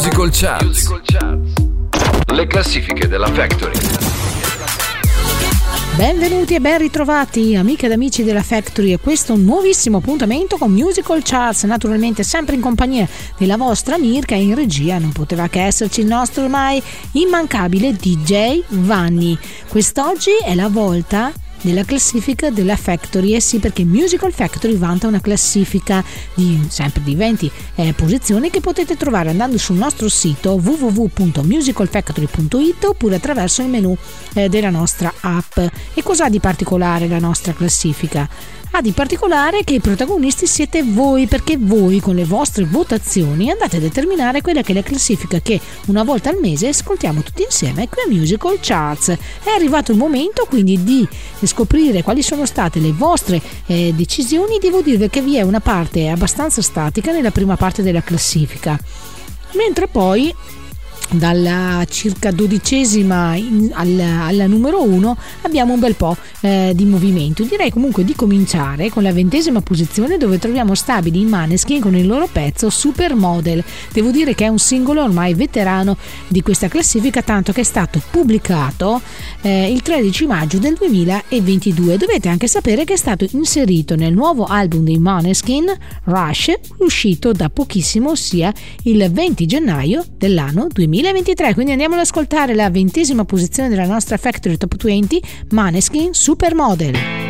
Musical Charts. Le classifiche della Factory. Benvenuti e ben ritrovati amiche ed amici della Factory e questo è un nuovissimo appuntamento con Musical Charts, naturalmente sempre in compagnia della vostra Mirka e in regia non poteva che esserci il nostro ormai immancabile DJ Vanni. Quest'oggi è la volta nella classifica della Factory. Eh sì, perché Musical Factory vanta una classifica di sempre di 20 eh, posizioni che potete trovare andando sul nostro sito www.musicalfactory.it oppure attraverso il menu eh, della nostra app. E cosa ha di particolare la nostra classifica? Ha di particolare che i protagonisti siete voi perché voi con le vostre votazioni andate a determinare quella che è la classifica che una volta al mese ascoltiamo tutti insieme qui a Musical Charts. È arrivato il momento quindi di scoprire quali sono state le vostre eh, decisioni. Devo dirvi che vi è una parte abbastanza statica nella prima parte della classifica, mentre poi dalla circa dodicesima in, alla, alla, numero uno abbiamo un bel po' eh, di movimento. Direi comunque di cominciare con la ventesima posizione dove troviamo stabili i Maneskin con il loro pezzo Supermodel. Devo dire che è un singolo ormai veterano di questa classifica tanto che è stato pubblicato eh, il 13 maggio del 2022. Dovete anche sapere che è stato inserito nel nuovo album dei Maneskin Rush uscito da pochissimo ossia il 20 gennaio dell'anno 2022. 2023. Quindi andiamo ad ascoltare la ventesima posizione della nostra Factory Top 20, Maneskin Supermodel.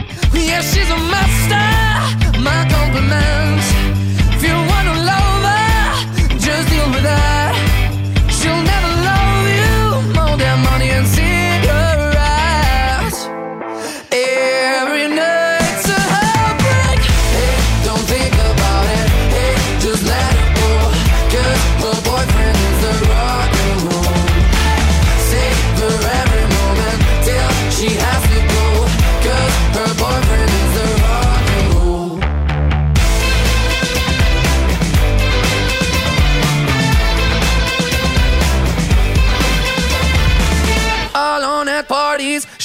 Yeah, she's a master. My compliments. If you wanna just deal with. She'll never love you more than money and.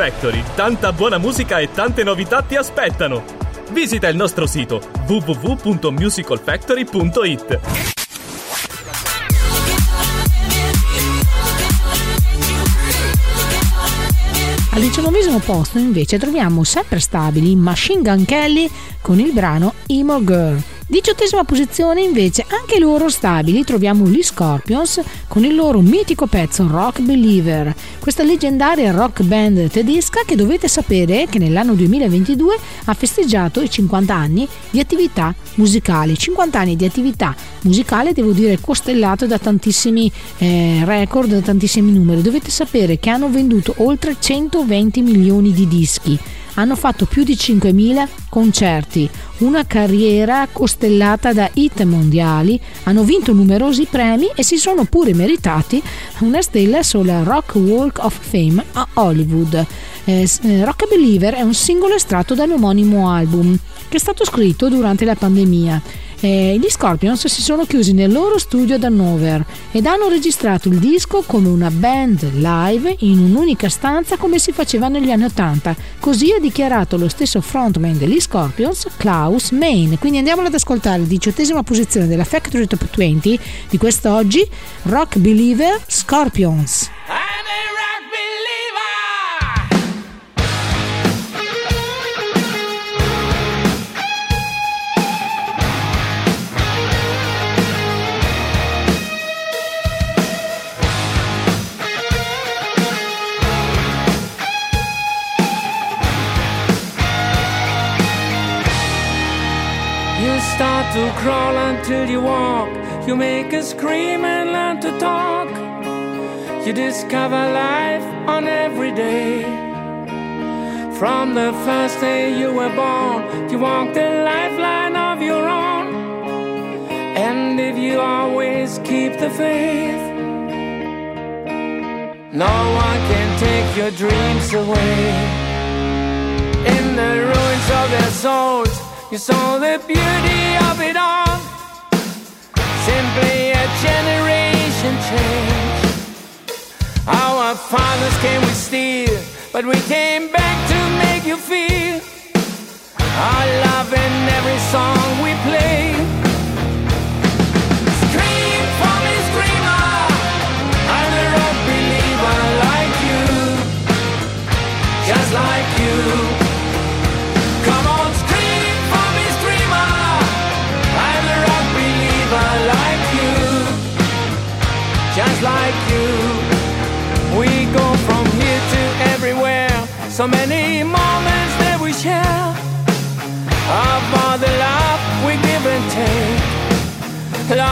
Factory, tanta buona musica e tante novità ti aspettano. Visita il nostro sito www.musicalfactory.it. Al diciannovesimo posto invece troviamo sempre stabili Machine Gun Kelly con il brano Emo Girl. Diciottesima posizione invece, anche loro stabili, troviamo gli Scorpions con il loro mitico pezzo Rock Believer, questa leggendaria rock band tedesca che dovete sapere che nell'anno 2022 ha festeggiato i 50 anni di attività musicali, 50 anni di attività musicale devo dire costellato da tantissimi eh, record, da tantissimi numeri, dovete sapere che hanno venduto oltre 120 milioni di dischi hanno fatto più di 5.000 concerti, una carriera costellata da hit mondiali, hanno vinto numerosi premi e si sono pure meritati una stella sulla Rock Walk of Fame a Hollywood. Eh, eh Rock Believer è un singolo estratto dall'omonimo album che è stato scritto durante la pandemia eh, gli Scorpions si sono chiusi nel loro studio ad Hannover ed hanno registrato il disco come una band live in un'unica stanza come si faceva negli anni 80. Così ha dichiarato lo stesso frontman degli Scorpions, Klaus Main. Quindi andiamolo ad ascoltare la diciottesima posizione della Factory Top 20 di quest'oggi, Rock Believer Scorpions. To crawl until you walk. You make a scream and learn to talk. You discover life on every day. From the first day you were born, you walk the lifeline of your own. And if you always keep the faith, no one can take your dreams away. In the ruins of their souls you saw the beauty of it all. Simply a generation change. Our fathers came with steel, but we came back to make you feel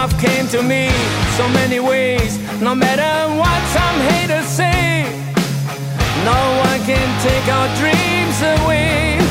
Love came to me so many ways. No matter what some haters say, no one can take our dreams away.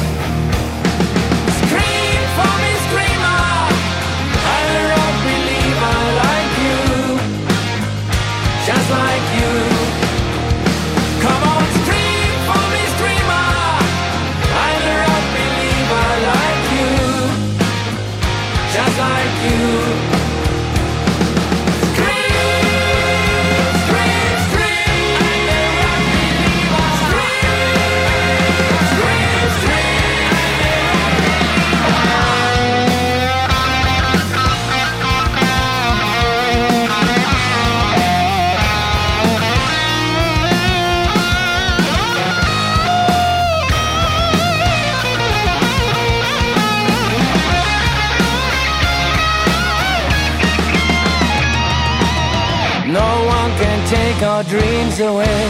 Dreams away.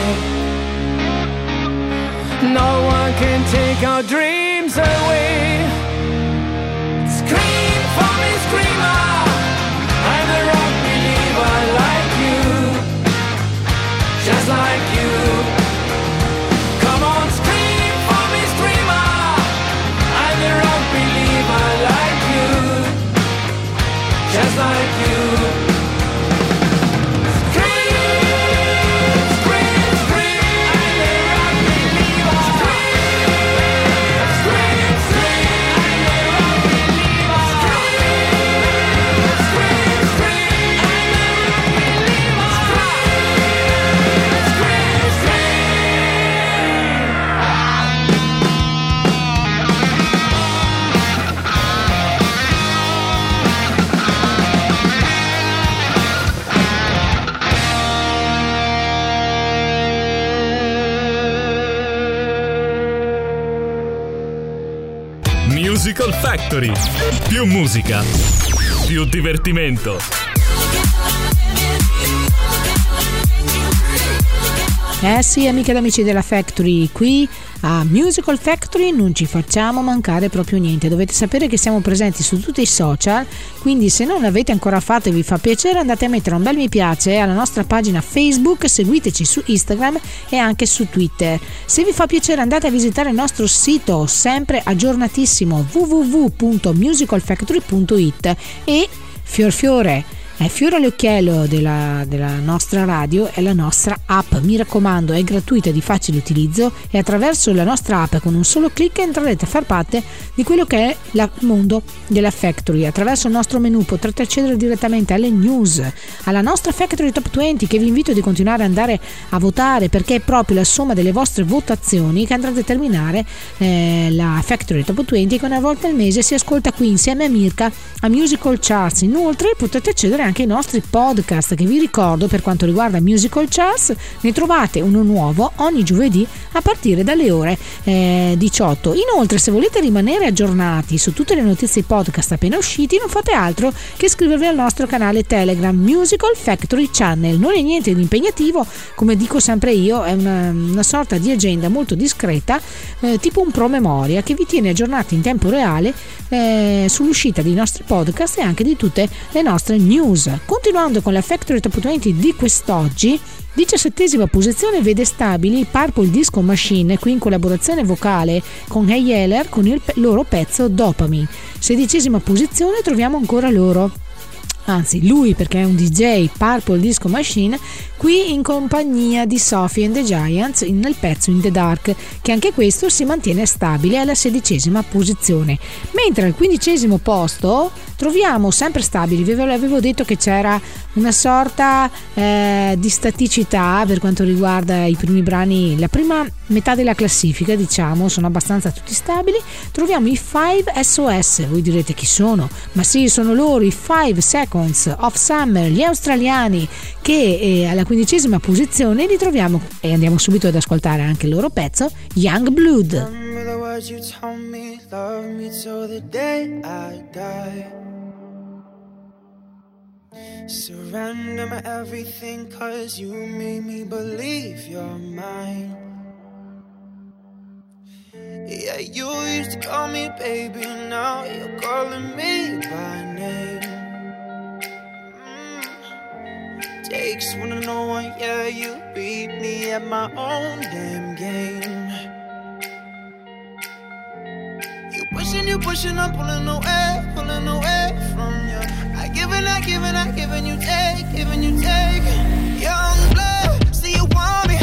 No one can take our dreams away. Scream for me, screamer. I'm a rock believer like you, just like you. Musical Factory. Più musica, più divertimento. Eh sì, amiche ed amici della Factory, qui A Musical Factory non ci facciamo mancare proprio niente. Dovete sapere che siamo presenti su tutti i social, quindi se non l'avete ancora fatto e vi fa piacere andate a mettere un bel mi piace alla nostra pagina Facebook, seguiteci su Instagram e anche su Twitter. Se vi fa piacere andate a visitare il nostro sito sempre aggiornatissimo www.musicalfactory.it e fior fiore è fiore all'occhiello della, della, nostra radio è la nostra app. Mi raccomando, è gratuita e di facile utilizzo e attraverso la nostra app con un solo clic entrerete a far parte di quello che è il mondo della Factory. Attraverso il nostro menu potrete accedere direttamente alle news, alla nostra Factory Top 20 che vi invito di continuare ad andare a votare perché è proprio la somma delle vostre votazioni che andrà a determinare eh, la Factory Top 20 che una volta al mese si ascolta qui insieme a Mirka a Musical Charts. Inoltre potete accedere anche ai nostri podcast che vi ricordo per quanto riguarda Musical Charts ne trovate uno nuovo ogni giovedì a partire dalle ore eh, 18. Inoltre se volete rimanere aggiornati su tutte le notizie podcast appena usciti non fate altro che iscrivervi al nostro canale Telegram Musical Factory Channel. Non è niente di impegnativo, come dico sempre io, è una, una sorta di agenda molto discreta, eh, tipo un promemoria che vi tiene aggiornati in tempo reale eh, sull'uscita dei nostri podcast e anche di tutte le nostre news News. Continuando con la Factory Top 20 di quest'oggi, 17 posizione vede stabili Purple Disco Machine, qui in collaborazione vocale con Hey Yeller con il loro pezzo Dopamine. 16 posizione troviamo ancora loro anzi lui perché è un DJ Purple Disco Machine qui in compagnia di Sophie and the Giants nel pezzo In the Dark che anche questo si mantiene stabile alla sedicesima posizione mentre al quindicesimo posto troviamo sempre stabili. Vi avevo detto che c'era una sorta eh, di staticità per quanto riguarda i primi brani la prima metà della classifica diciamo sono abbastanza tutti stabili. Troviamo i 5 SOS voi direte chi sono? Ma sì sono loro i 5 Seconds of Summer gli australiani che eh, alla quindicesima posizione li troviamo e andiamo subito ad ascoltare anche il loro pezzo Young Blood Surrender my everything cause you made me believe you're mine. Yeah, you used to call me baby, now you're calling me by name. Mm. Takes one to know one, yeah, you beat me at my own damn game. Pushing, you pushing, I'm pulling away, pulling away from you. I give and I give and I give and you take, give and you take. Young blood, see you want me,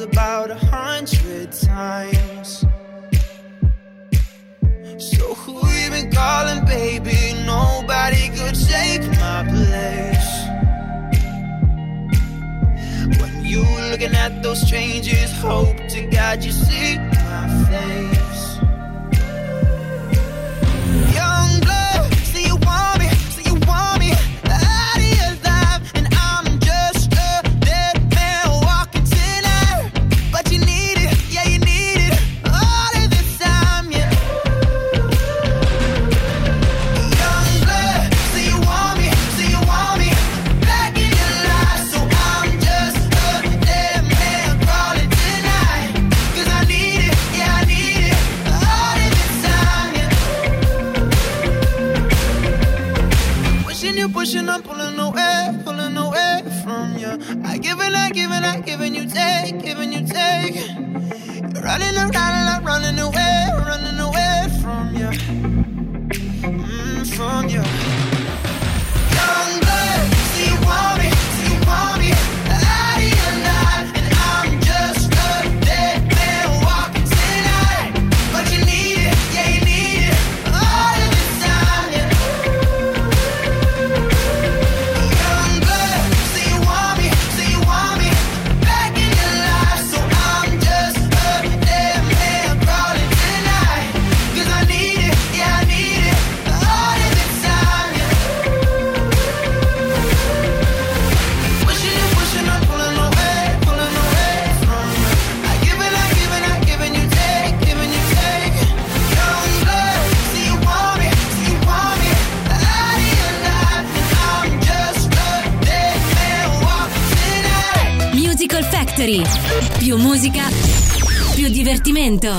about a hundred times. So who you been calling, baby? Nobody could take my place. When you looking at those strangers, hope to God you see my face. Factory. Più musica, più divertimento.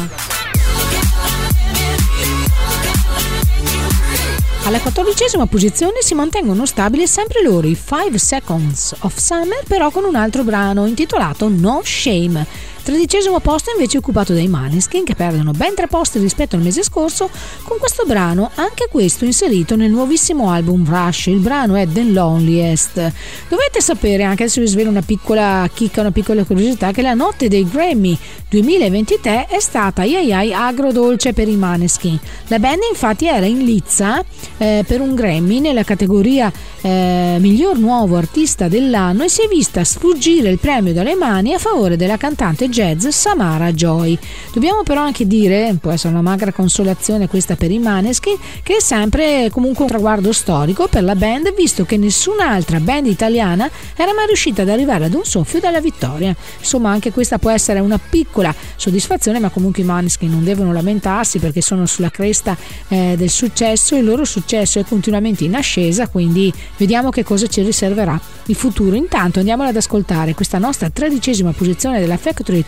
Alla quattordicesima posizione si mantengono stabili sempre loro i 5 Seconds of Summer, però con un altro brano intitolato No Shame. Tredicesimo posto invece occupato dai Maneskin che perdono ben tre posti rispetto al mese scorso con questo brano, anche questo inserito nel nuovissimo album Rush. Il brano è The Loneliest. Dovete sapere, anche se vi svelo una piccola chicca, una piccola curiosità, che la notte dei Grammy 2023 è stata ai ai agrodolce per i Maneskin. La band infatti era in lizza eh, per un Grammy nella categoria eh, miglior nuovo artista dell'anno e si è vista sfuggire il premio dalle mani a favore della cantante jazz Samara Joy. Dobbiamo però anche dire, può essere una magra consolazione questa per i Maneskin, che è sempre comunque un traguardo storico per la band visto che nessun'altra band italiana era mai riuscita ad arrivare ad un soffio dalla vittoria. Insomma anche questa può essere una piccola soddisfazione ma comunque i Maneskin non devono lamentarsi perché sono sulla cresta eh, del successo, il loro successo è continuamente in ascesa quindi vediamo che cosa ci riserverà il futuro. Intanto andiamo ad ascoltare questa nostra tredicesima posizione della Factory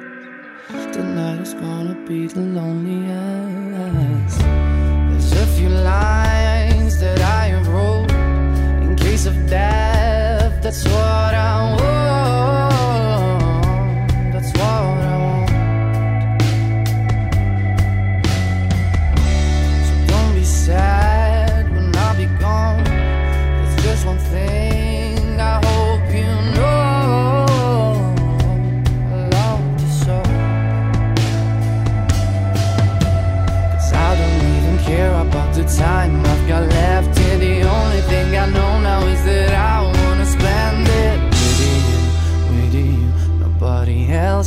Tonight is gonna be the loneliest. There's a few lines that I wrote in case of death. That's what I want.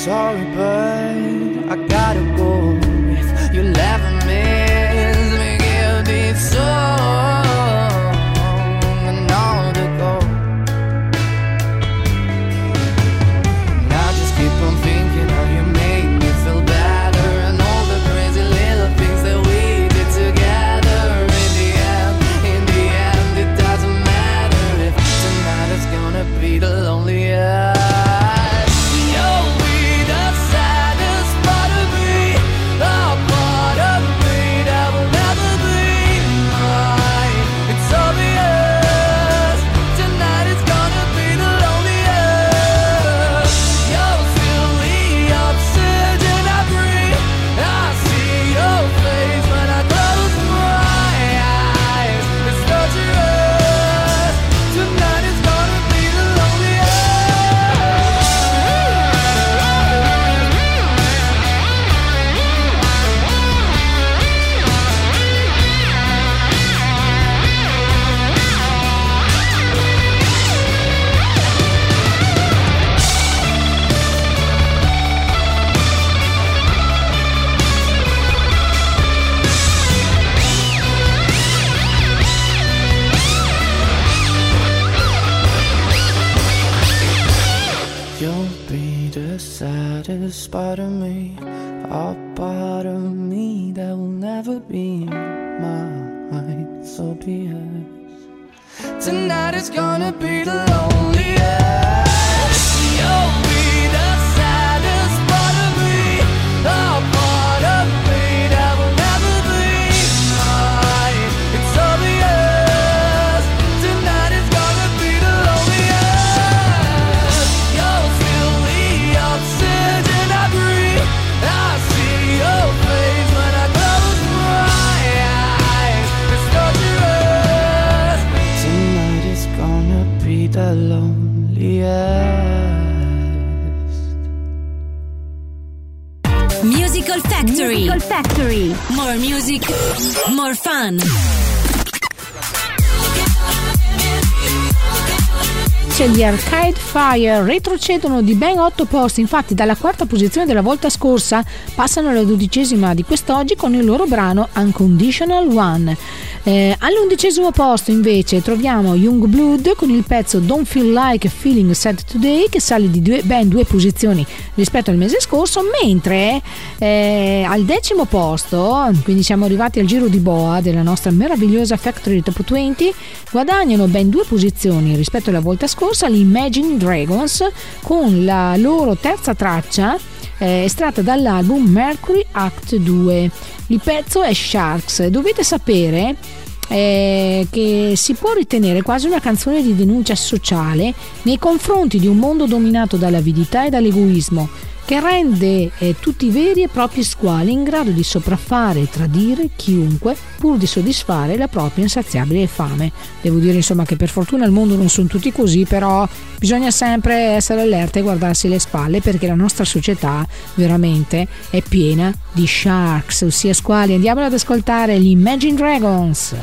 Sorry, but Tonight is gonna be the loneliest. Factory. More music, more fun. Gli Arcade Fire, retrocedono di ben 8 posti, infatti dalla quarta posizione della volta scorsa passano alla dodicesima di quest'oggi con il loro brano Unconditional One. Eh, all'undicesimo posto invece troviamo Young Blood con il pezzo Don't Feel Like Feeling Sad Today che sale di due, ben due posizioni rispetto al mese scorso, mentre eh, al decimo posto, quindi siamo arrivati al giro di boa della nostra meravigliosa Factory Top 20, guadagnano ben due posizioni rispetto alla volta scorsa gli Imagine Dragons con la loro terza traccia eh, estratta dall'album Mercury Act 2. Il pezzo è Sharks. Dovete sapere eh, che si può ritenere quasi una canzone di denuncia sociale nei confronti di un mondo dominato dall'avidità e dall'egoismo che rende eh, tutti veri e propri squali in grado di sopraffare e tradire chiunque pur di soddisfare la propria insaziabile fame. Devo dire insomma che per fortuna al mondo non sono tutti così, però bisogna sempre essere allerta e guardarsi le spalle perché la nostra società veramente è piena di sharks, ossia squali. Andiamo ad ascoltare gli Imagine Dragons.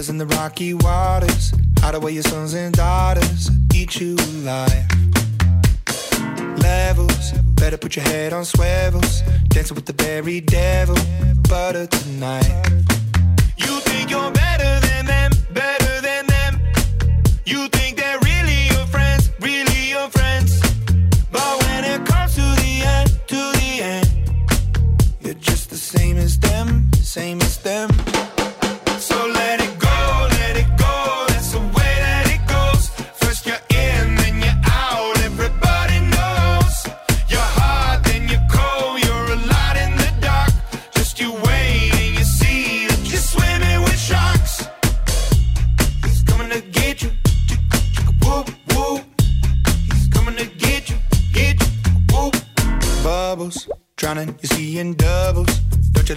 Is in the rocky waters. Hide away your sons and daughters. Eat you alive. Levels. Better put your head on swivels. Dancing with the very devil. Butter tonight. You think you're better than them. Better than them. You think they're really your friends. Really your friends. But when it comes to the end, to the end. You're just the same as them. Same as them.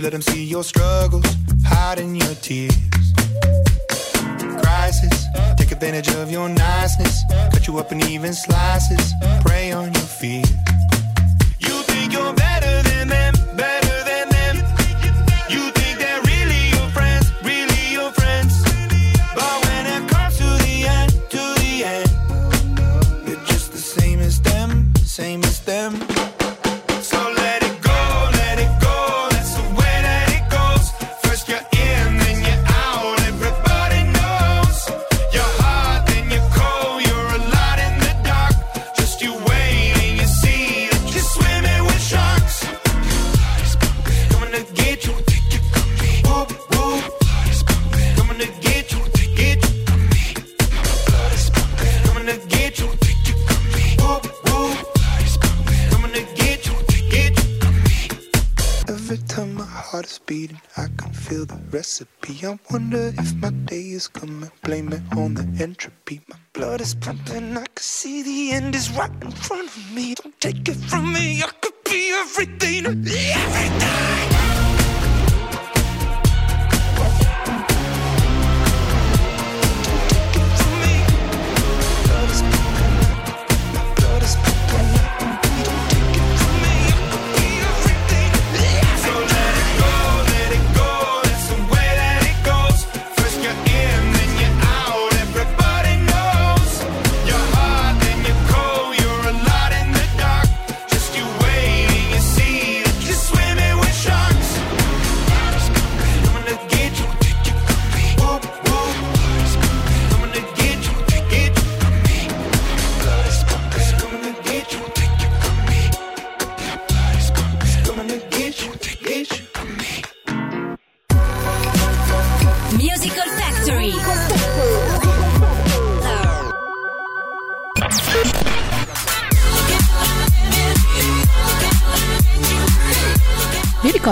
Let them see your struggles, hiding your tears. Crisis, take advantage of your niceness, cut you up in even slices, prey on your fears. You think you're better than them, better is pumping. I can see the end is right in front of me. Don't take it from me. I could be everything, everything.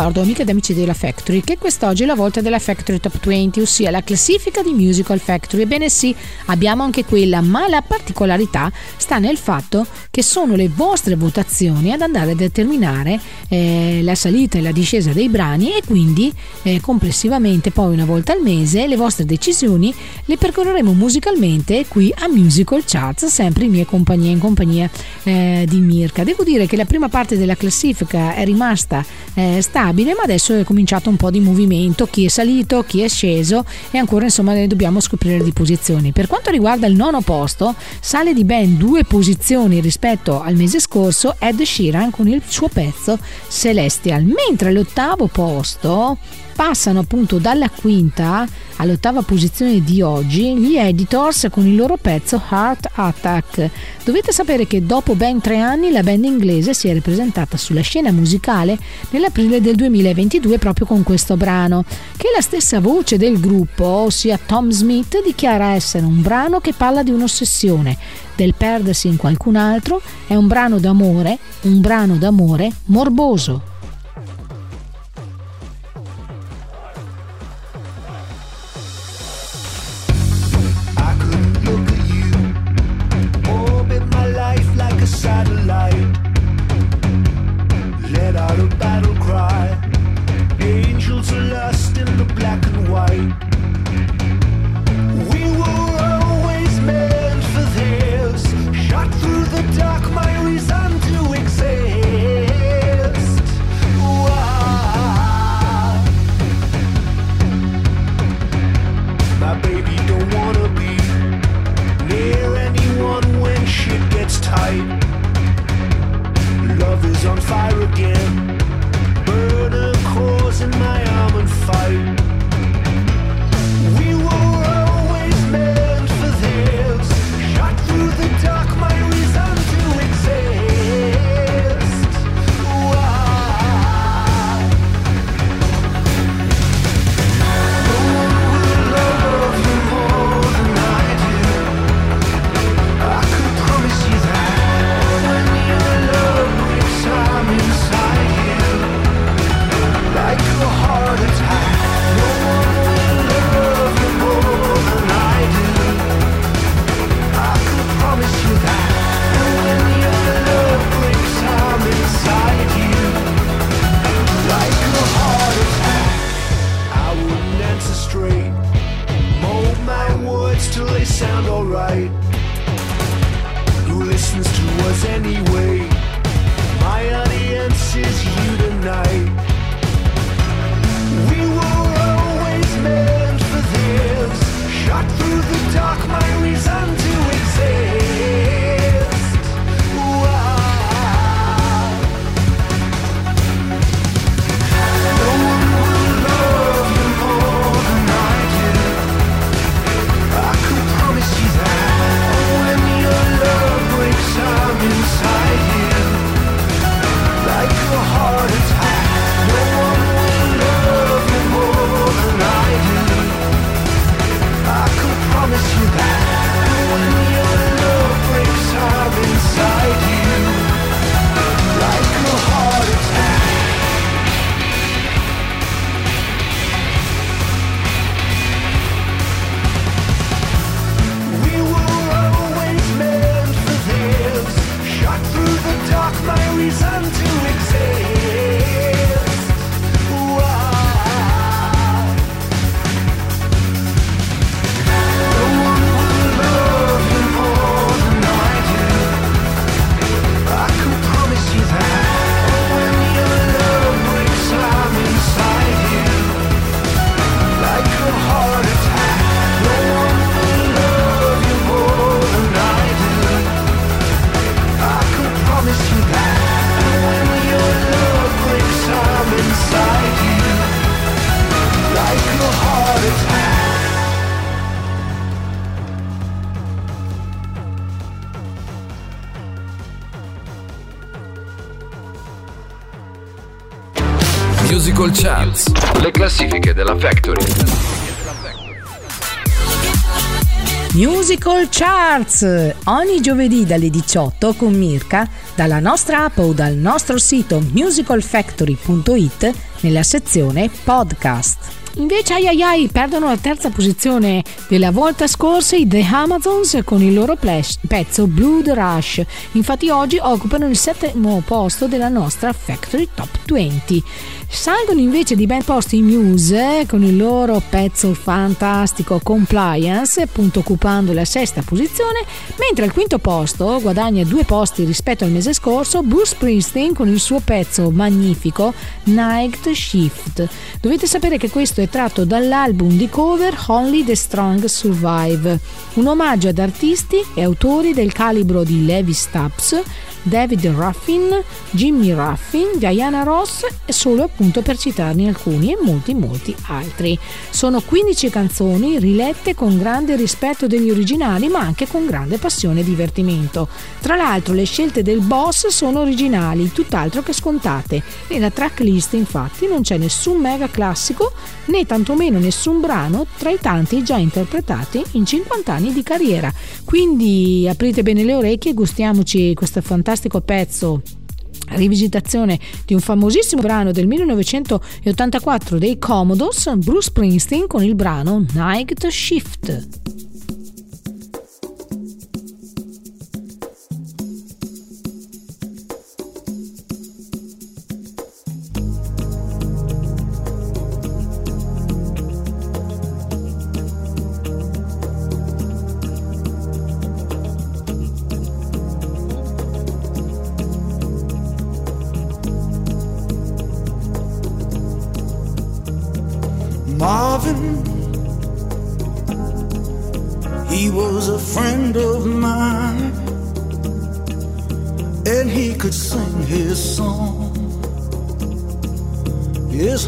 Ricordo, amiche ed amici della Factory, che quest'oggi è la volta della Factory Top 20, ossia la classifica di Musical Factory. Ebbene sì, abbiamo anche quella, ma la particolarità sta nel fatto che sono le vostre votazioni ad andare a determinare eh, la salita e la discesa dei brani e quindi eh, complessivamente poi una volta al mese le vostre decisioni le percorreremo musicalmente qui a Musical Charts, sempre in mia compagnia, in compagnia eh, di Mirka. Devo dire che la prima parte della classifica è rimasta eh, stabile, ma adesso è cominciato un po' di movimento, chi è salito, chi è sceso e ancora insomma ne dobbiamo scoprire di posizioni. Per quanto riguarda il nono posto, sale di ben due posizioni rispetto al mese scorso Ed Sheeran con il suo pezzo Celestial, mentre all'ottavo posto passano appunto dalla quinta all'ottava posizione di oggi gli editors con il loro pezzo Heart Attack. Dovete sapere che dopo ben tre anni la band inglese si è ripresentata sulla scena musicale nell'aprile del 2022 proprio con questo brano, che la stessa voce del gruppo, ossia Tom Smith, dichiara essere un brano che parla di un'ossessione, del perdersi in qualcun altro, è un brano d'amore, un brano d'amore morboso. Musical Charts. Le classifiche della Factory. Musical Charts ogni giovedì dalle 18 con Mirka dalla nostra app o dal nostro sito musicalfactory.it nella sezione podcast. Invece ai ai ai perdono la terza posizione della volta scorsa i The Amazons con il loro pezzo Blood Rush. Infatti oggi occupano il settimo posto della nostra Factory Top 20. Salgono invece di ben posti i Muse con il loro pezzo fantastico Compliance, appunto occupando la sesta posizione, mentre al quinto posto guadagna due posti rispetto al mese scorso Bruce Springsteen con il suo pezzo magnifico Night Shift. Dovete sapere che questo è tratto dall'album di cover Only the Strong Survive, un omaggio ad artisti e autori del calibro di Levi Stubbs, David Ruffin, Jimmy Ruffin, Diana Ross e solo appunto per citarne alcuni e molti molti altri. Sono 15 canzoni rilette con grande rispetto degli originali ma anche con grande passione e divertimento. Tra l'altro le scelte del boss sono originali, tutt'altro che scontate. Nella tracklist infatti non c'è nessun mega classico né tantomeno nessun brano tra i tanti già interpretati in 50 anni di carriera. Quindi aprite bene le orecchie e gustiamoci questo fantastico pezzo rivisitazione di un famosissimo brano del 1984 dei Commodores, Bruce Springsteen con il brano Night Shift.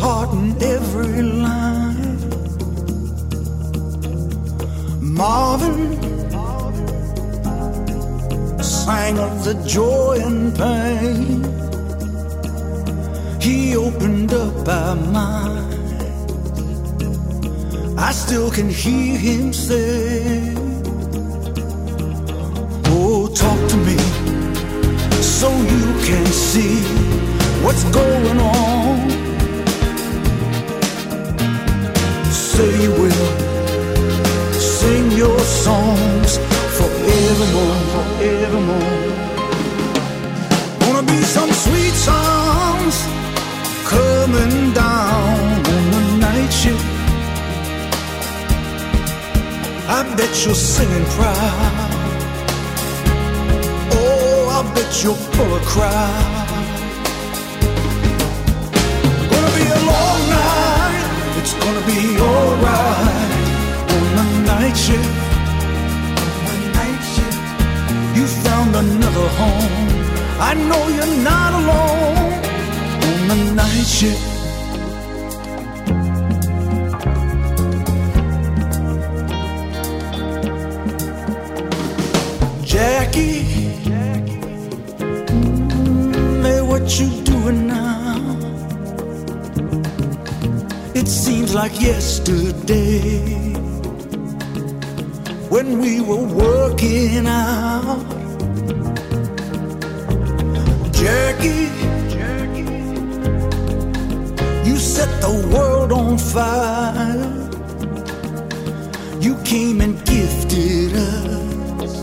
Heart in every line. Marvin sang of the joy and pain. He opened up our mind. I still can hear him say, Oh, talk to me so you can see what's going on. Forevermore, forevermore. Gonna be some sweet songs coming down on the night shift. I bet you're singing proud. Oh, I bet you're full of crowd. Night. Jackie, mm, hey, what you doing now? It seems like yesterday when we were working out. Jackie, set the world on fire. You came and gifted us.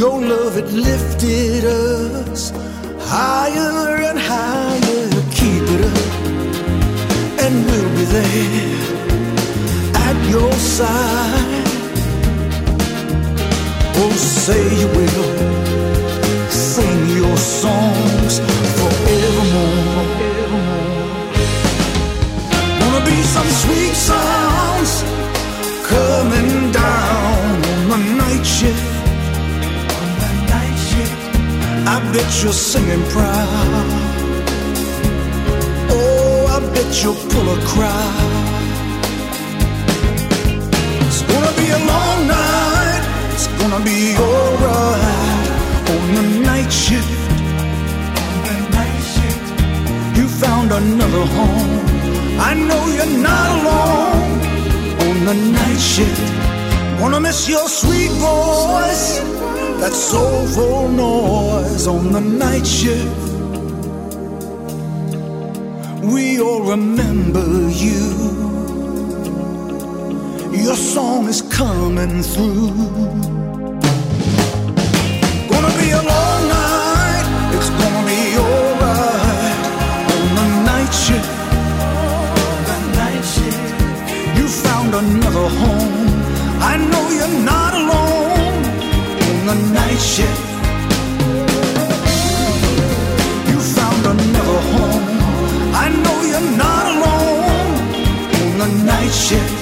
Your love, it lifted us higher and higher. Keep it up, and we'll be there at your side. Oh, say you will sing your songs forevermore. Some sweet sounds coming down on the night shift. I bet you're singing proud. Oh, I bet you'll pull a crowd. It's gonna be a long night. It's gonna be alright on the night shift. On the night shift. You found another home. I know you're not alone on the night shift. Wanna miss your sweet voice, that soulful noise on the night shift. We all remember you. Your song is coming through. Another home. I know you're not alone on the night shift. You found another home. I know you're not alone on the night shift.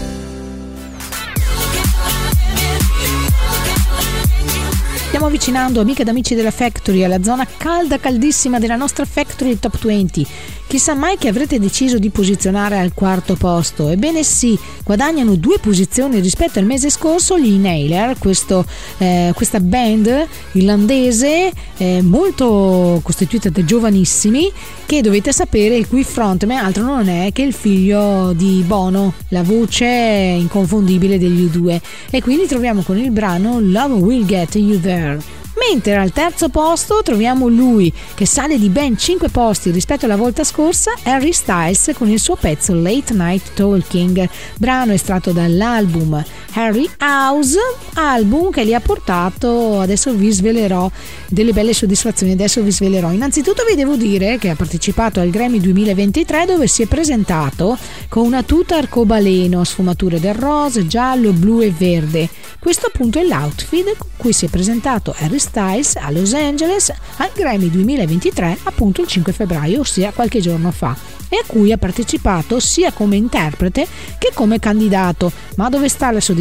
Stiamo avvicinando, amiche ed amici della Factory, alla zona calda, caldissima della nostra Factory Top 20. Chissà mai che avrete deciso di posizionare al quarto posto. Ebbene sì, guadagnano due posizioni rispetto al mese scorso gli Inhaler, questo, eh, questa band irlandese eh, molto costituita da giovanissimi che dovete sapere il cui frontman altro non è che il figlio di Bono, la voce inconfondibile degli U2. E quindi troviamo con il brano Love Will Get You There. Mentre al terzo posto troviamo lui che sale di ben 5 posti rispetto alla volta scorsa, Harry Styles con il suo pezzo Late Night Talking, brano estratto dall'album Harry House, album che li ha portato, adesso vi svelerò delle belle soddisfazioni, adesso vi svelerò. Innanzitutto vi devo dire che ha partecipato al Grammy 2023 dove si è presentato con una tuta arcobaleno, sfumature del rosa, giallo, blu e verde. Questo appunto è l'outfit con cui si è presentato Harry Styles a Los Angeles al Grammy 2023 appunto il 5 febbraio, ossia qualche giorno fa e a cui ha partecipato sia come interprete che come candidato. Ma dove sta la soddisfazione?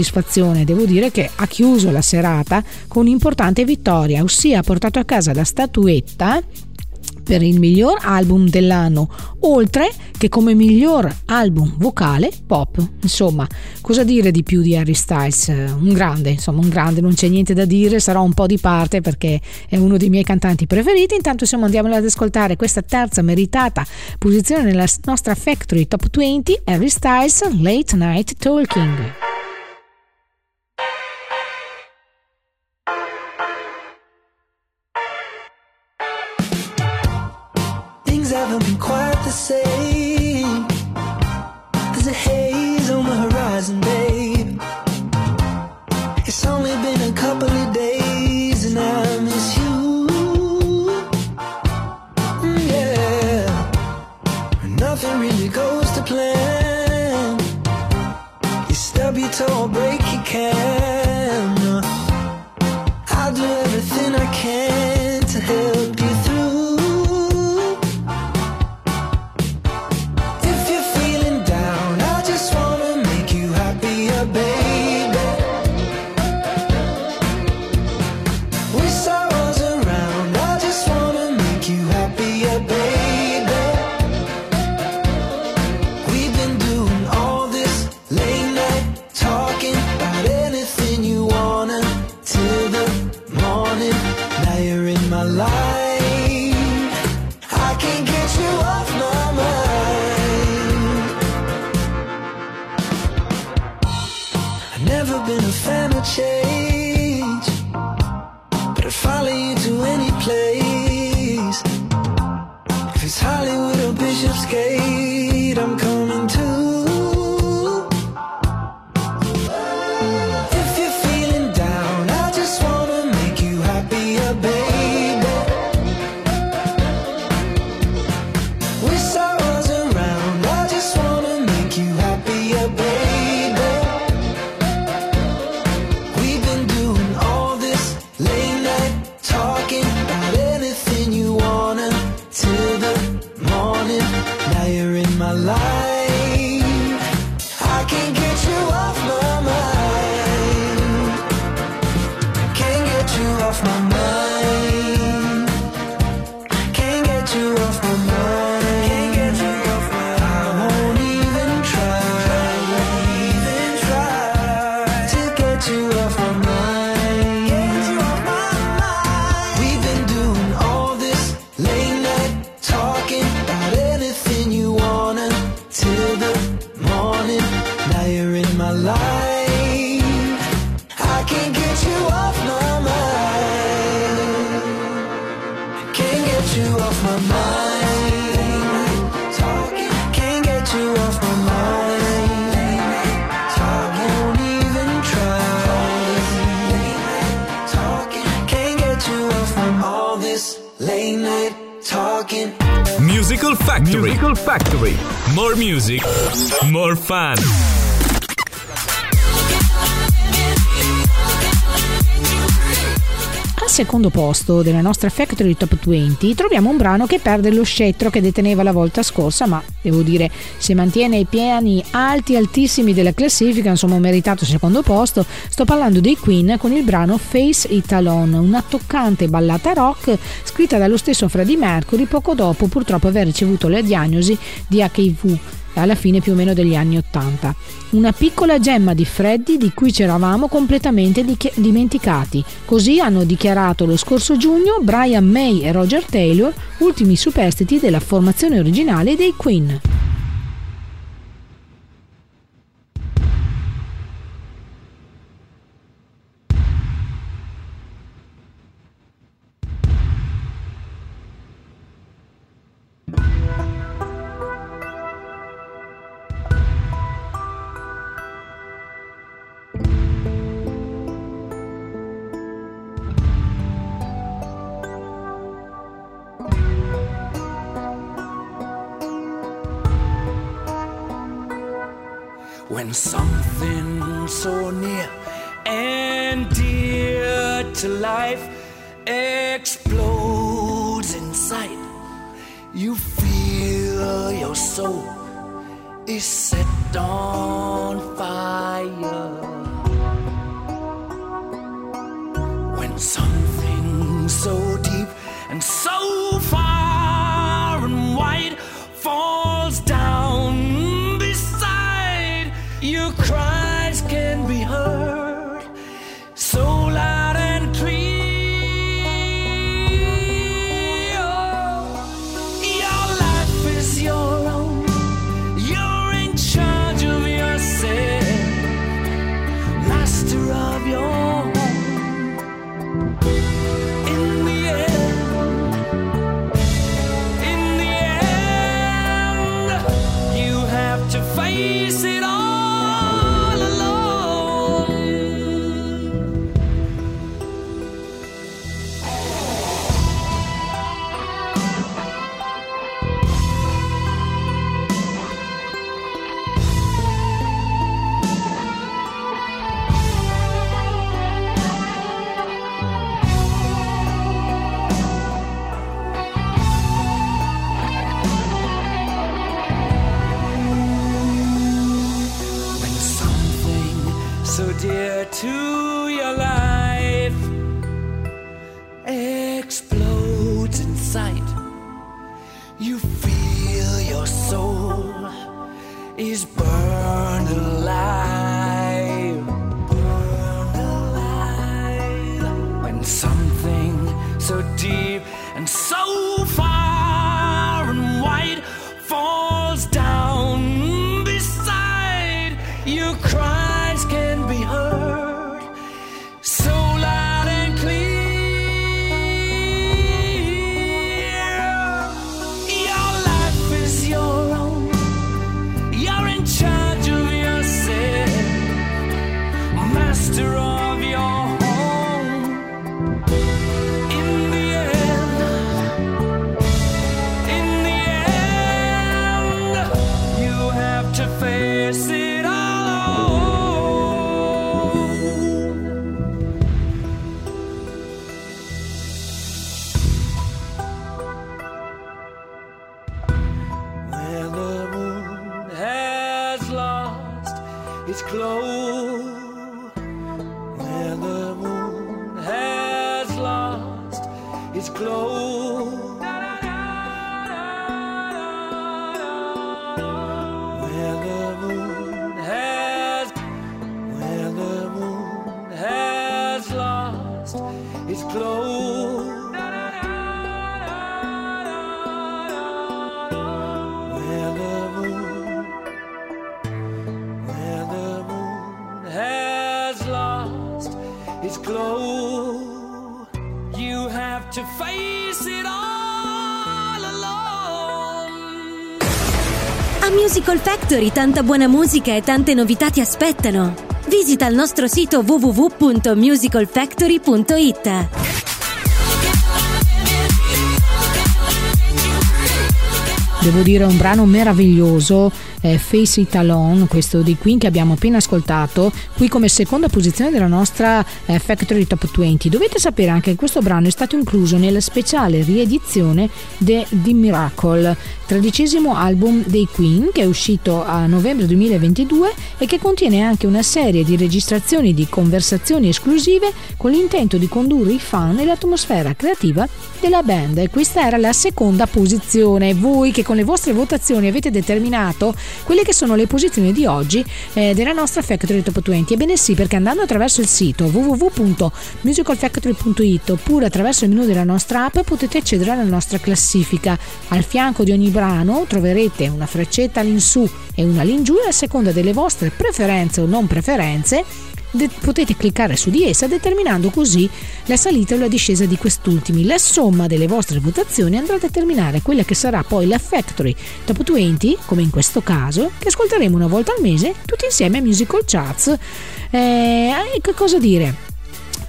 Devo dire che ha chiuso la serata con un'importante vittoria, ossia ha portato a casa la statuetta per il miglior album dell'anno, oltre che come miglior album vocale pop. Insomma, cosa dire di più di Harry Styles? Un grande, insomma, un grande, non c'è niente da dire, sarò un po' di parte perché è uno dei miei cantanti preferiti. Intanto insomma andiamo ad ascoltare questa terza meritata posizione nella nostra Factory Top 20, Harry Styles Late Night Talking. Hollywood or Bishopsgate, I'm coming fun. Al secondo posto della nostra Factory Top 20 troviamo un brano che perde lo scettro che deteneva la volta scorsa, ma devo dire se mantiene i piani alti altissimi della classifica, insomma un meritato secondo posto. Sto parlando dei Queen con il brano Face It Alone, una toccante ballata rock scritta dallo stesso Freddie Mercury poco dopo purtroppo aver ricevuto la diagnosi di HIV alla fine più o meno degli anni Ottanta. Una piccola gemma di Freddy di cui ci eravamo completamente dichi- dimenticati. Così hanno dichiarato lo scorso giugno Brian May e Roger Taylor, ultimi superstiti della formazione originale dei Queen. When something so near and dear to life explodes inside, you feel your soul is set on fire. When something cries can be heard Factory tanta buona musica e tante novità ti aspettano. Visita il nostro sito www.musicalfactory.it. Devo dire un brano meraviglioso, eh, Face It Alone, questo di Queen che abbiamo appena ascoltato, qui come seconda posizione della nostra eh, Factory Top 20. Dovete sapere anche che questo brano è stato incluso nella speciale riedizione de The Miracle, tredicesimo album dei Queen che è uscito a novembre 2022 e che contiene anche una serie di registrazioni di conversazioni esclusive con l'intento di condurre i fan nell'atmosfera creativa della band. E questa era la seconda posizione. Voi che con le vostre votazioni avete determinato quelle che sono le posizioni di oggi eh, della nostra Factory Top 20. Ebbene sì, perché andando attraverso il sito www.musicalfactory.it oppure attraverso il menu della nostra app potete accedere alla nostra classifica. Al fianco di ogni brano troverete una freccetta all'insù e una all'ingiù a seconda delle vostre preferenze o non preferenze de- potete cliccare su di essa determinando così la salita o la discesa di quest'ultimi. La somma delle vostre votazioni andrà a determinare quella che sarà poi la Factory Top 20, come in questo caso, che ascolteremo una volta al mese tutti insieme a Musical Charts. Eh, che cosa dire?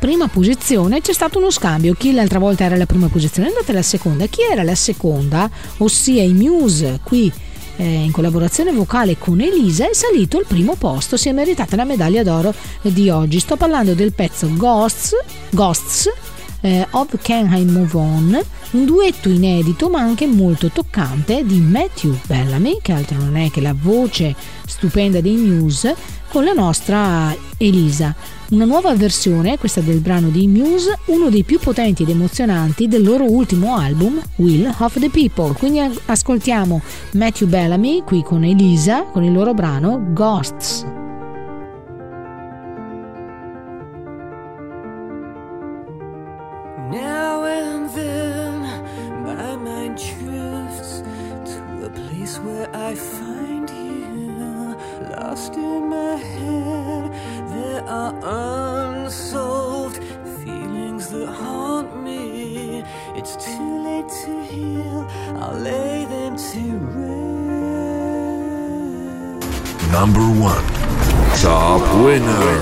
prima posizione c'è stato uno scambio. Chi l'altra volta era la prima posizione è andata alla seconda. Chi era la seconda, ossia i Muse, qui eh, in collaborazione vocale con Elisa, è salito al primo posto. Si è meritata la medaglia d'oro di oggi. Sto parlando del pezzo Ghosts, Ghosts eh, of Can I Move On, un duetto inedito ma anche molto toccante di Matthew Bellamy, che altro non è che la voce stupenda dei Muse, con la nostra Elisa. Una nuova versione, questa del brano di Muse, uno dei più potenti ed emozionanti del loro ultimo album, Will of the People. Quindi ascoltiamo Matthew Bellamy qui con Elisa con il loro brano Ghosts. Number one. Top winner.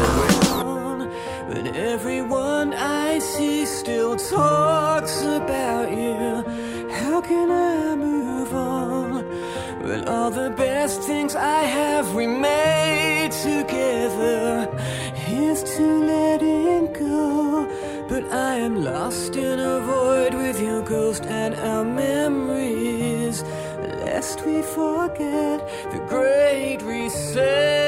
When everyone I see still talks about you, how can I move on? When all the best things I have we made together is to letting go. But I am lost in a void with your ghost and our memories, lest we forget the great reset.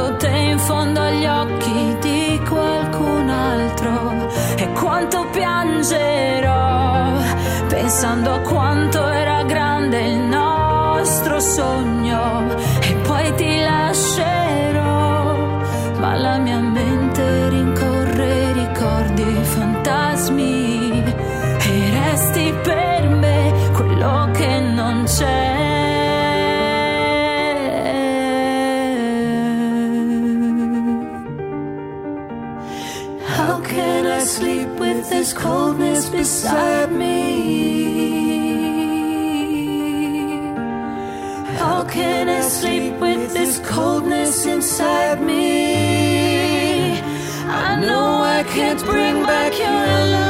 Cercando te in fondo agli occhi di qualcun altro. E quanto piangerò pensando a quanto era grande il nostro sogno. E poi ti lascerò ma la mia mente beside me? How can I sleep with this coldness inside me? I know I can't bring back your love.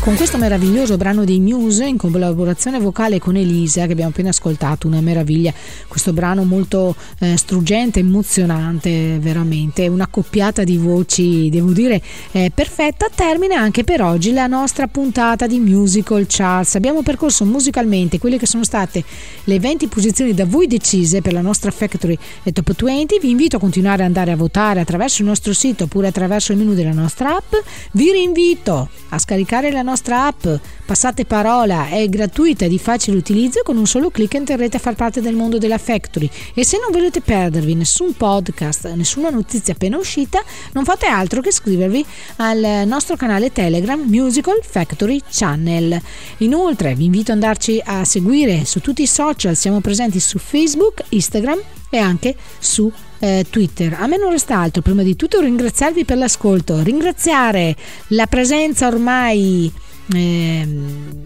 Con questo meraviglioso brano dei Muse in collaborazione vocale con Elisa che abbiamo appena ascoltato, una meraviglia, questo brano molto eh, struggente, emozionante veramente, una coppiata di voci, devo dire, eh, perfetta, termina anche per oggi la nostra puntata di Musical Charts. Abbiamo percorso musicalmente quelle che sono state le 20 posizioni da voi decise per la nostra Factory Top 20, vi invito a continuare ad andare a votare attraverso il nostro sito oppure attraverso il menu della nostra app, vi rinvito a scaricare la nostra app. Passate parola è gratuita e di facile utilizzo con un solo clic entrerete a far parte del mondo della Factory. E se non volete perdervi nessun podcast, nessuna notizia appena uscita non fate altro che iscrivervi al nostro canale Telegram Musical Factory Channel. Inoltre vi invito ad andarci a seguire su tutti i social siamo presenti su Facebook, Instagram e anche su eh, Twitter. A me non resta altro prima di tutto ringraziarvi per l'ascolto, ringraziare la presenza ormai eh,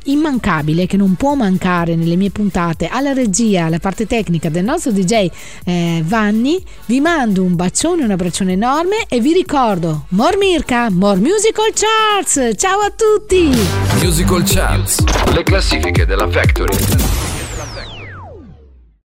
immancabile che non può mancare nelle mie puntate alla regia, alla parte tecnica del nostro DJ eh, Vanni. Vi mando un bacione, un abbraccione enorme e vi ricordo More Mirka, More Musical Charts. Ciao a tutti! Musical Charts. Le classifiche della Factory.